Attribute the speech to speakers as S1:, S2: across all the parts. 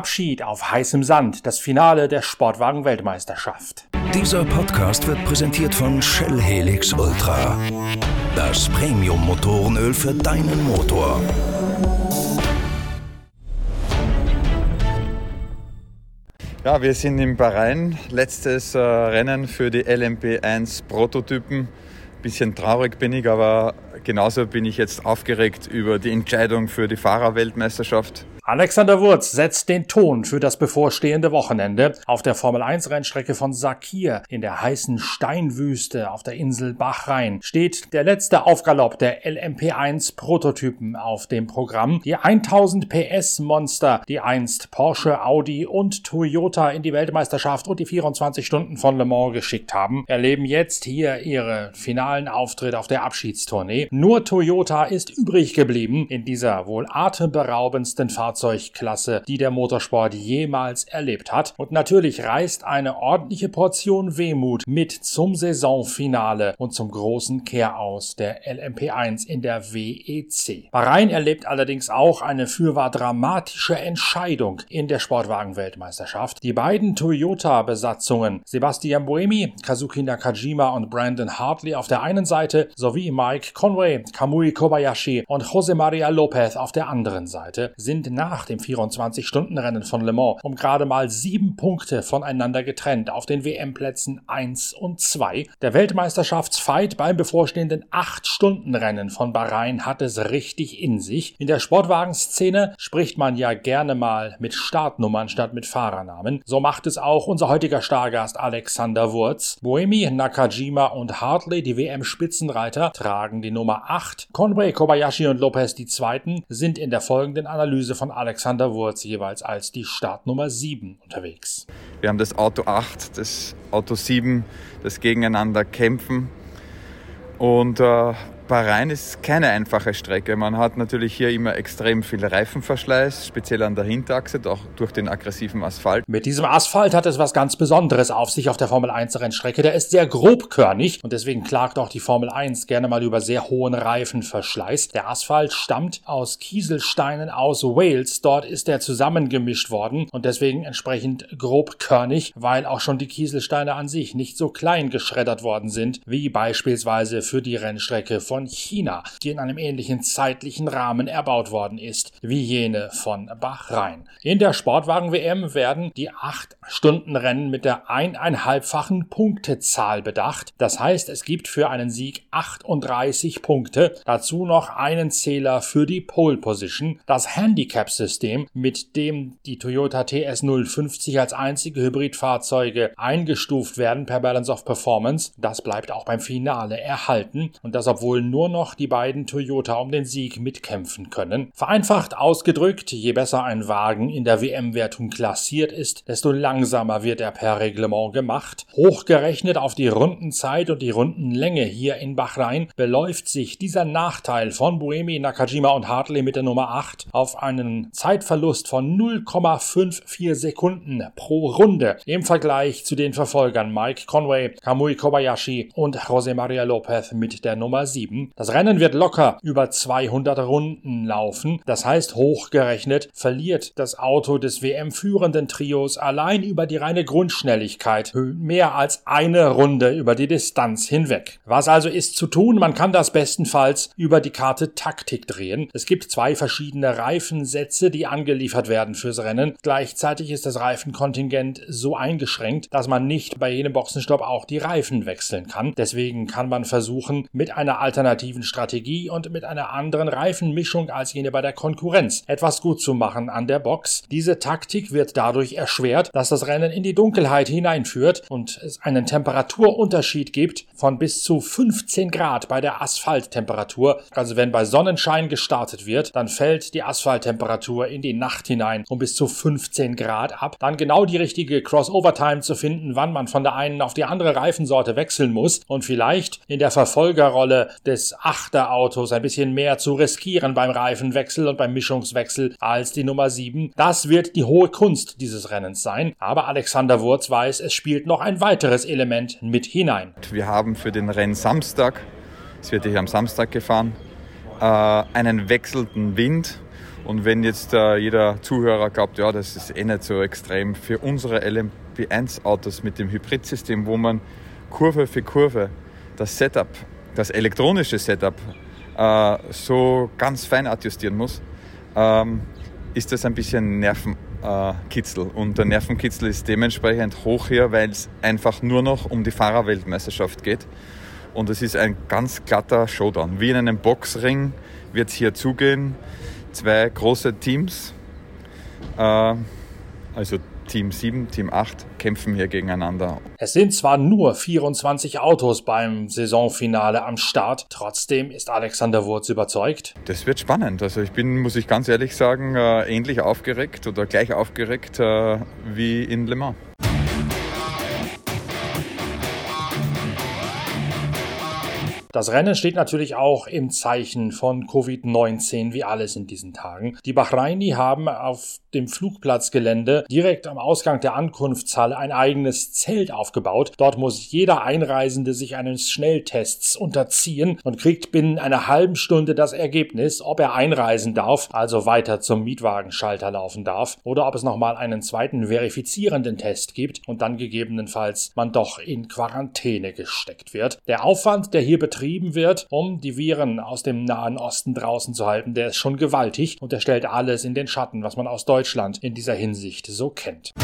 S1: Abschied auf heißem Sand, das Finale der Sportwagen-Weltmeisterschaft.
S2: Dieser Podcast wird präsentiert von Shell Helix Ultra. Das Premium-Motorenöl für deinen Motor.
S3: Ja, wir sind in Bahrain. Letztes äh, Rennen für die LMP1 Prototypen. Bisschen traurig bin ich, aber genauso bin ich jetzt aufgeregt über die Entscheidung für die Fahrerweltmeisterschaft.
S1: Alexander Wurz setzt den Ton für das bevorstehende Wochenende auf der Formel 1 Rennstrecke von Sakir in der heißen Steinwüste auf der Insel Bahrain steht der letzte Aufgalopp der LMP1 Prototypen auf dem Programm. Die 1000 PS Monster, die einst Porsche, Audi und Toyota in die Weltmeisterschaft und die 24 Stunden von Le Mans geschickt haben, erleben jetzt hier ihre finalen Auftritte auf der Abschiedstournee. Nur Toyota ist übrig geblieben in dieser wohl atemberaubendsten Fahrzeug Fahrzeugklasse, die der Motorsport jemals erlebt hat. Und natürlich reist eine ordentliche Portion Wehmut mit zum Saisonfinale und zum großen Kehraus der LMP1 in der WEC. Bahrain erlebt allerdings auch eine fürwahr dramatische Entscheidung in der Sportwagen-Weltmeisterschaft. Die beiden Toyota-Besatzungen Sebastian Buemi, Kazuki Nakajima und Brandon Hartley auf der einen Seite sowie Mike Conway, Kamui Kobayashi und Jose Maria Lopez auf der anderen Seite sind nach dem 24-Stunden-Rennen von Le Mans um gerade mal sieben Punkte voneinander getrennt auf den WM-Plätzen 1 und 2. Der Weltmeisterschaftsfight beim bevorstehenden 8-Stunden-Rennen von Bahrain hat es richtig in sich. In der Sportwagenszene spricht man ja gerne mal mit Startnummern statt mit Fahrernamen. So macht es auch unser heutiger Stargast Alexander Wurz. Boemi, Nakajima und Hartley, die WM-Spitzenreiter, tragen die Nummer 8. Conway, Kobayashi und Lopez, die zweiten, sind in der folgenden Analyse von Alexander Wurz jeweils als die Startnummer 7 unterwegs.
S3: Wir haben das Auto 8, das Auto 7, das gegeneinander kämpfen. Und äh, Bahrain ist keine einfache Strecke. Man hat natürlich hier immer extrem viel Reifenverschleiß, speziell an der Hinterachse, auch durch den aggressiven Asphalt.
S1: Mit diesem Asphalt hat es was ganz Besonderes auf sich auf der Formel 1 Rennstrecke. Der ist sehr grobkörnig und deswegen klagt auch die Formel 1 gerne mal über sehr hohen Reifenverschleiß. Der Asphalt stammt aus Kieselsteinen aus Wales. Dort ist er zusammengemischt worden und deswegen entsprechend grobkörnig, weil auch schon die Kieselsteine an sich nicht so klein geschreddert worden sind, wie beispielsweise für die Rennstrecke von von China, die in einem ähnlichen zeitlichen Rahmen erbaut worden ist wie jene von Bahrain. In der Sportwagen-WM werden die 8-Stunden-Rennen mit der eineinhalbfachen Punktezahl bedacht. Das heißt, es gibt für einen Sieg 38 Punkte, dazu noch einen Zähler für die Pole Position. Das Handicap-System, mit dem die Toyota TS 050 als einzige Hybridfahrzeuge eingestuft werden per Balance of Performance, das bleibt auch beim Finale erhalten und das obwohl nur noch die beiden Toyota um den Sieg mitkämpfen können. Vereinfacht ausgedrückt, je besser ein Wagen in der WM-Wertung klassiert ist, desto langsamer wird er per Reglement gemacht. Hochgerechnet auf die Rundenzeit und die Rundenlänge hier in Bahrain beläuft sich dieser Nachteil von Buemi, Nakajima und Hartley mit der Nummer 8 auf einen Zeitverlust von 0,54 Sekunden pro Runde im Vergleich zu den Verfolgern Mike Conway, Kamui Kobayashi und José María López mit der Nummer 7. Das Rennen wird locker über 200 Runden laufen. Das heißt, hochgerechnet verliert das Auto des WM-führenden Trios allein über die reine Grundschnelligkeit mehr als eine Runde über die Distanz hinweg. Was also ist zu tun? Man kann das bestenfalls über die Karte Taktik drehen. Es gibt zwei verschiedene Reifensätze, die angeliefert werden fürs Rennen. Gleichzeitig ist das Reifenkontingent so eingeschränkt, dass man nicht bei jedem Boxenstopp auch die Reifen wechseln kann. Deswegen kann man versuchen, mit einer Alternative alternativen Strategie und mit einer anderen Reifenmischung als jene bei der Konkurrenz etwas gut zu machen an der Box. Diese Taktik wird dadurch erschwert, dass das Rennen in die Dunkelheit hineinführt und es einen Temperaturunterschied gibt von bis zu 15 Grad bei der Asphalttemperatur. Also wenn bei Sonnenschein gestartet wird, dann fällt die Asphalttemperatur in die Nacht hinein um bis zu 15 Grad ab. Dann genau die richtige Crossover-Time zu finden, wann man von der einen auf die andere Reifensorte wechseln muss und vielleicht in der Verfolgerrolle des Achterautos ein bisschen mehr zu riskieren beim Reifenwechsel und beim Mischungswechsel als die Nummer 7. Das wird die hohe Kunst dieses Rennens sein. Aber Alexander Wurz weiß, es spielt noch ein weiteres Element mit hinein.
S3: Wir haben für den Rennen Samstag, es wird hier am Samstag gefahren, äh, einen wechselnden Wind Und wenn jetzt äh, jeder Zuhörer glaubt, ja, das ist eh nicht so extrem, für unsere LMP1-Autos mit dem Hybridsystem, wo man Kurve für Kurve das Setup, das elektronische Setup äh, so ganz fein adjustieren muss, ähm, ist das ein bisschen Nervenkitzel. Und der Nervenkitzel ist dementsprechend hoch hier, weil es einfach nur noch um die Fahrerweltmeisterschaft geht. Und es ist ein ganz glatter Showdown. Wie in einem Boxring wird es hier zugehen. Zwei große Teams, äh, also Team 7, Team 8 kämpfen hier gegeneinander.
S1: Es sind zwar nur 24 Autos beim Saisonfinale am Start, trotzdem ist Alexander Wurz überzeugt.
S3: Das wird spannend. Also ich bin, muss ich ganz ehrlich sagen, äh, ähnlich aufgeregt oder gleich aufgeregt äh, wie in Le Mans.
S1: Das Rennen steht natürlich auch im Zeichen von Covid-19, wie alles in diesen Tagen. Die Bahraini haben auf dem Flugplatzgelände direkt am Ausgang der Ankunftshalle ein eigenes Zelt aufgebaut. Dort muss jeder Einreisende sich eines Schnelltests unterziehen und kriegt binnen einer halben Stunde das Ergebnis, ob er einreisen darf, also weiter zum Mietwagenschalter laufen darf, oder ob es nochmal einen zweiten verifizierenden Test gibt und dann gegebenenfalls man doch in Quarantäne gesteckt wird. Der Aufwand, der hier betrieben betrieben wird, um die Viren aus dem Nahen Osten draußen zu halten, der ist schon gewaltig und er stellt alles in den Schatten, was man aus Deutschland in dieser Hinsicht so kennt.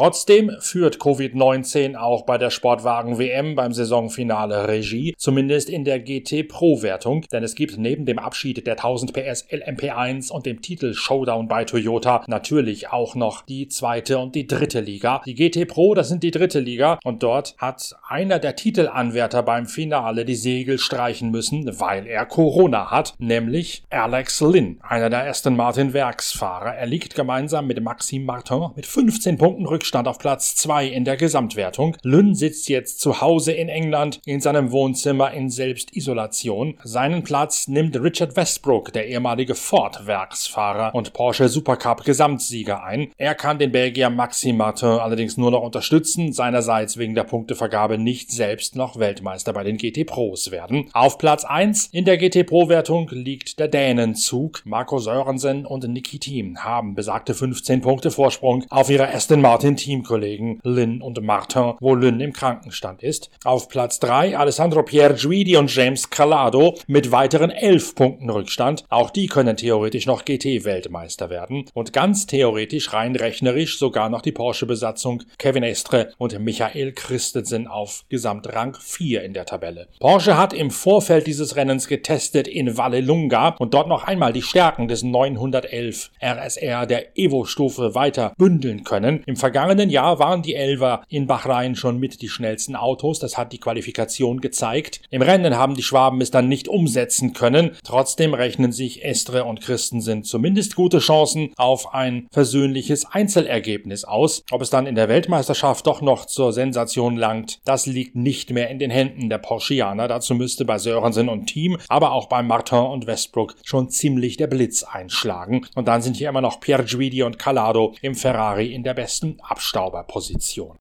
S1: Trotzdem führt Covid-19 auch bei der Sportwagen WM beim Saisonfinale Regie, zumindest in der GT Pro Wertung, denn es gibt neben dem Abschied der 1000 PS LMP1 und dem Titel Showdown bei Toyota natürlich auch noch die zweite und die dritte Liga. Die GT Pro, das sind die dritte Liga und dort hat einer der Titelanwärter beim Finale die Segel streichen müssen, weil er Corona hat, nämlich Alex Lynn, einer der Aston Martin Werksfahrer. Er liegt gemeinsam mit Maxime Martin mit 15 Punkten Rückstand Rückstand auf Platz 2 in der Gesamtwertung. Lynn sitzt jetzt zu Hause in England in seinem Wohnzimmer in Selbstisolation. Seinen Platz nimmt Richard Westbrook, der ehemalige Ford-Werksfahrer und Porsche Supercup Gesamtsieger ein. Er kann den Belgier Maxime Martin allerdings nur noch unterstützen, seinerseits wegen der Punktevergabe nicht selbst noch Weltmeister bei den GT Pros werden. Auf Platz 1 in der GT Pro Wertung liegt der Dänenzug. Marco Sörensen und Niki Thiem haben besagte 15 Punkte Vorsprung auf ihre Aston Martin Teamkollegen Lynn und Martin, wo Lynn im Krankenstand ist. Auf Platz 3 Alessandro Pierguidi und James Calado mit weiteren 11 Punkten Rückstand. Auch die können theoretisch noch GT-Weltmeister werden. Und ganz theoretisch, rein rechnerisch, sogar noch die Porsche-Besatzung Kevin Estre und Michael Christensen auf Gesamtrang 4 in der Tabelle. Porsche hat im Vorfeld dieses Rennens getestet in Vallelunga und dort noch einmal die Stärken des 911 RSR der Evo-Stufe weiter bündeln können. Im vergangenen vergangenen Jahr waren die Elver in Bahrain schon mit die schnellsten Autos. Das hat die Qualifikation gezeigt. Im Rennen haben die Schwaben es dann nicht umsetzen können. Trotzdem rechnen sich Estre und Christensen zumindest gute Chancen auf ein versöhnliches Einzelergebnis aus. Ob es dann in der Weltmeisterschaft doch noch zur Sensation langt, das liegt nicht mehr in den Händen der Porschianer. Dazu müsste bei Sörensen und Team, aber auch bei Martin und Westbrook schon ziemlich der Blitz einschlagen. Und dann sind hier immer noch Pierre Guidi und Calado im Ferrari in der besten. Abstauberposition.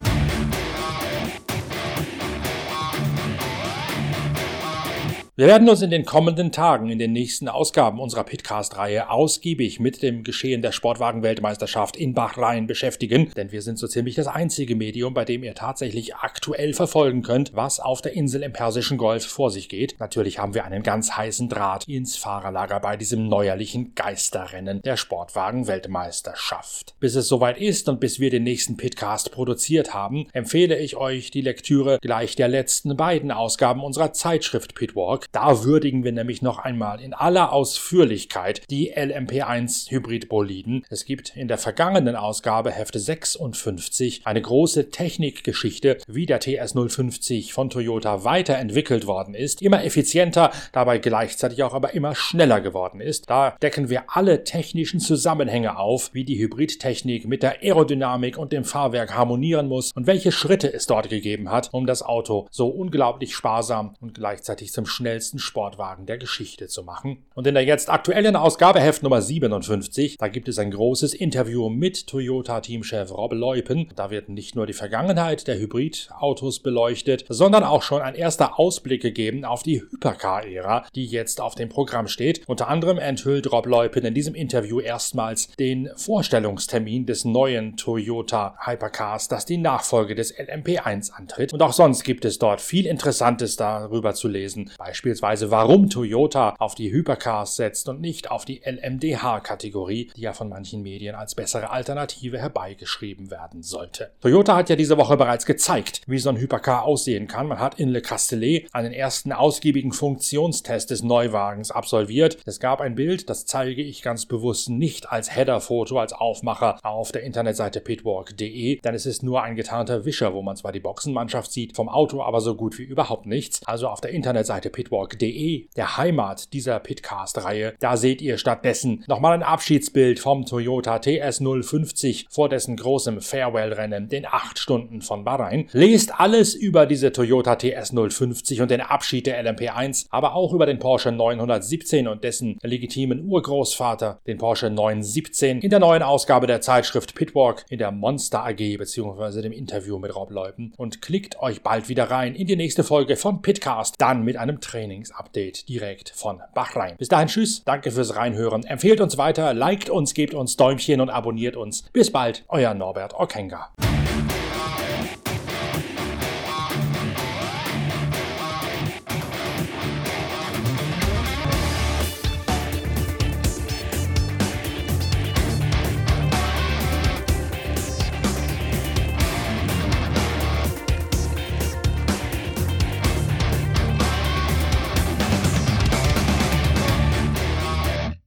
S1: Wir werden uns in den kommenden Tagen, in den nächsten Ausgaben unserer Pitcast-Reihe ausgiebig mit dem Geschehen der Sportwagen-Weltmeisterschaft in Bahrain beschäftigen, denn wir sind so ziemlich das einzige Medium, bei dem ihr tatsächlich aktuell verfolgen könnt, was auf der Insel im Persischen Golf vor sich geht. Natürlich haben wir einen ganz heißen Draht ins Fahrerlager bei diesem neuerlichen Geisterrennen der Sportwagen-Weltmeisterschaft. Bis es soweit ist und bis wir den nächsten Pitcast produziert haben, empfehle ich euch die Lektüre gleich der letzten beiden Ausgaben unserer Zeitschrift Pitwalk, da würdigen wir nämlich noch einmal in aller Ausführlichkeit die LMP1 Hybridboliden. Es gibt in der vergangenen Ausgabe Hefte 56 eine große Technikgeschichte, wie der TS050 von Toyota weiterentwickelt worden ist, immer effizienter, dabei gleichzeitig auch aber immer schneller geworden ist. Da decken wir alle technischen Zusammenhänge auf, wie die Hybridtechnik mit der Aerodynamik und dem Fahrwerk harmonieren muss und welche Schritte es dort gegeben hat, um das Auto so unglaublich sparsam und gleichzeitig zum schnellen schnellsten Sportwagen der Geschichte zu machen. Und in der jetzt aktuellen Ausgabe Heft Nummer 57, da gibt es ein großes Interview mit Toyota-Teamchef Rob Leupen. Da wird nicht nur die Vergangenheit der Hybridautos beleuchtet, sondern auch schon ein erster Ausblick gegeben auf die Hypercar-Ära, die jetzt auf dem Programm steht. Unter anderem enthüllt Rob Leupen in diesem Interview erstmals den Vorstellungstermin des neuen Toyota Hypercars, das die Nachfolge des LMP1 antritt. Und auch sonst gibt es dort viel Interessantes darüber zu lesen. Beispielsweise, warum Toyota auf die Hypercars setzt und nicht auf die LMDH-Kategorie, die ja von manchen Medien als bessere Alternative herbeigeschrieben werden sollte. Toyota hat ja diese Woche bereits gezeigt, wie so ein Hypercar aussehen kann. Man hat in Le Castellet einen ersten ausgiebigen Funktionstest des Neuwagens absolviert. Es gab ein Bild, das zeige ich ganz bewusst nicht als Header-Foto, als Aufmacher auf der Internetseite pitwalk.de, denn es ist nur ein getarnter Wischer, wo man zwar die Boxenmannschaft sieht, vom Auto aber so gut wie überhaupt nichts. Also auf der Internetseite pitwalk.de, der Heimat dieser Pitcast-Reihe, da seht ihr stattdessen nochmal ein Abschiedsbild vom Toyota TS050 vor dessen großem Farewell-Rennen, den 8 Stunden von Bahrain. Lest alles über diese Toyota TS050 und den Abschied der LMP1, aber auch über den Porsche 917 und dessen legitimen Urgroßvater, den Porsche 917, in der neuen Ausgabe der Zeitschrift Pitwalk in der Monster AG bzw. dem Interview mit Rob Leupen und klickt euch bald wieder rein in die nächste Folge von Pitcast, dann mit einem Trainingsupdate direkt von Bahrain. Bis dahin tschüss, danke fürs Reinhören, empfehlt uns weiter, liked uns, gebt uns Däumchen und abonniert uns. Bis bald, euer Norbert Okenga.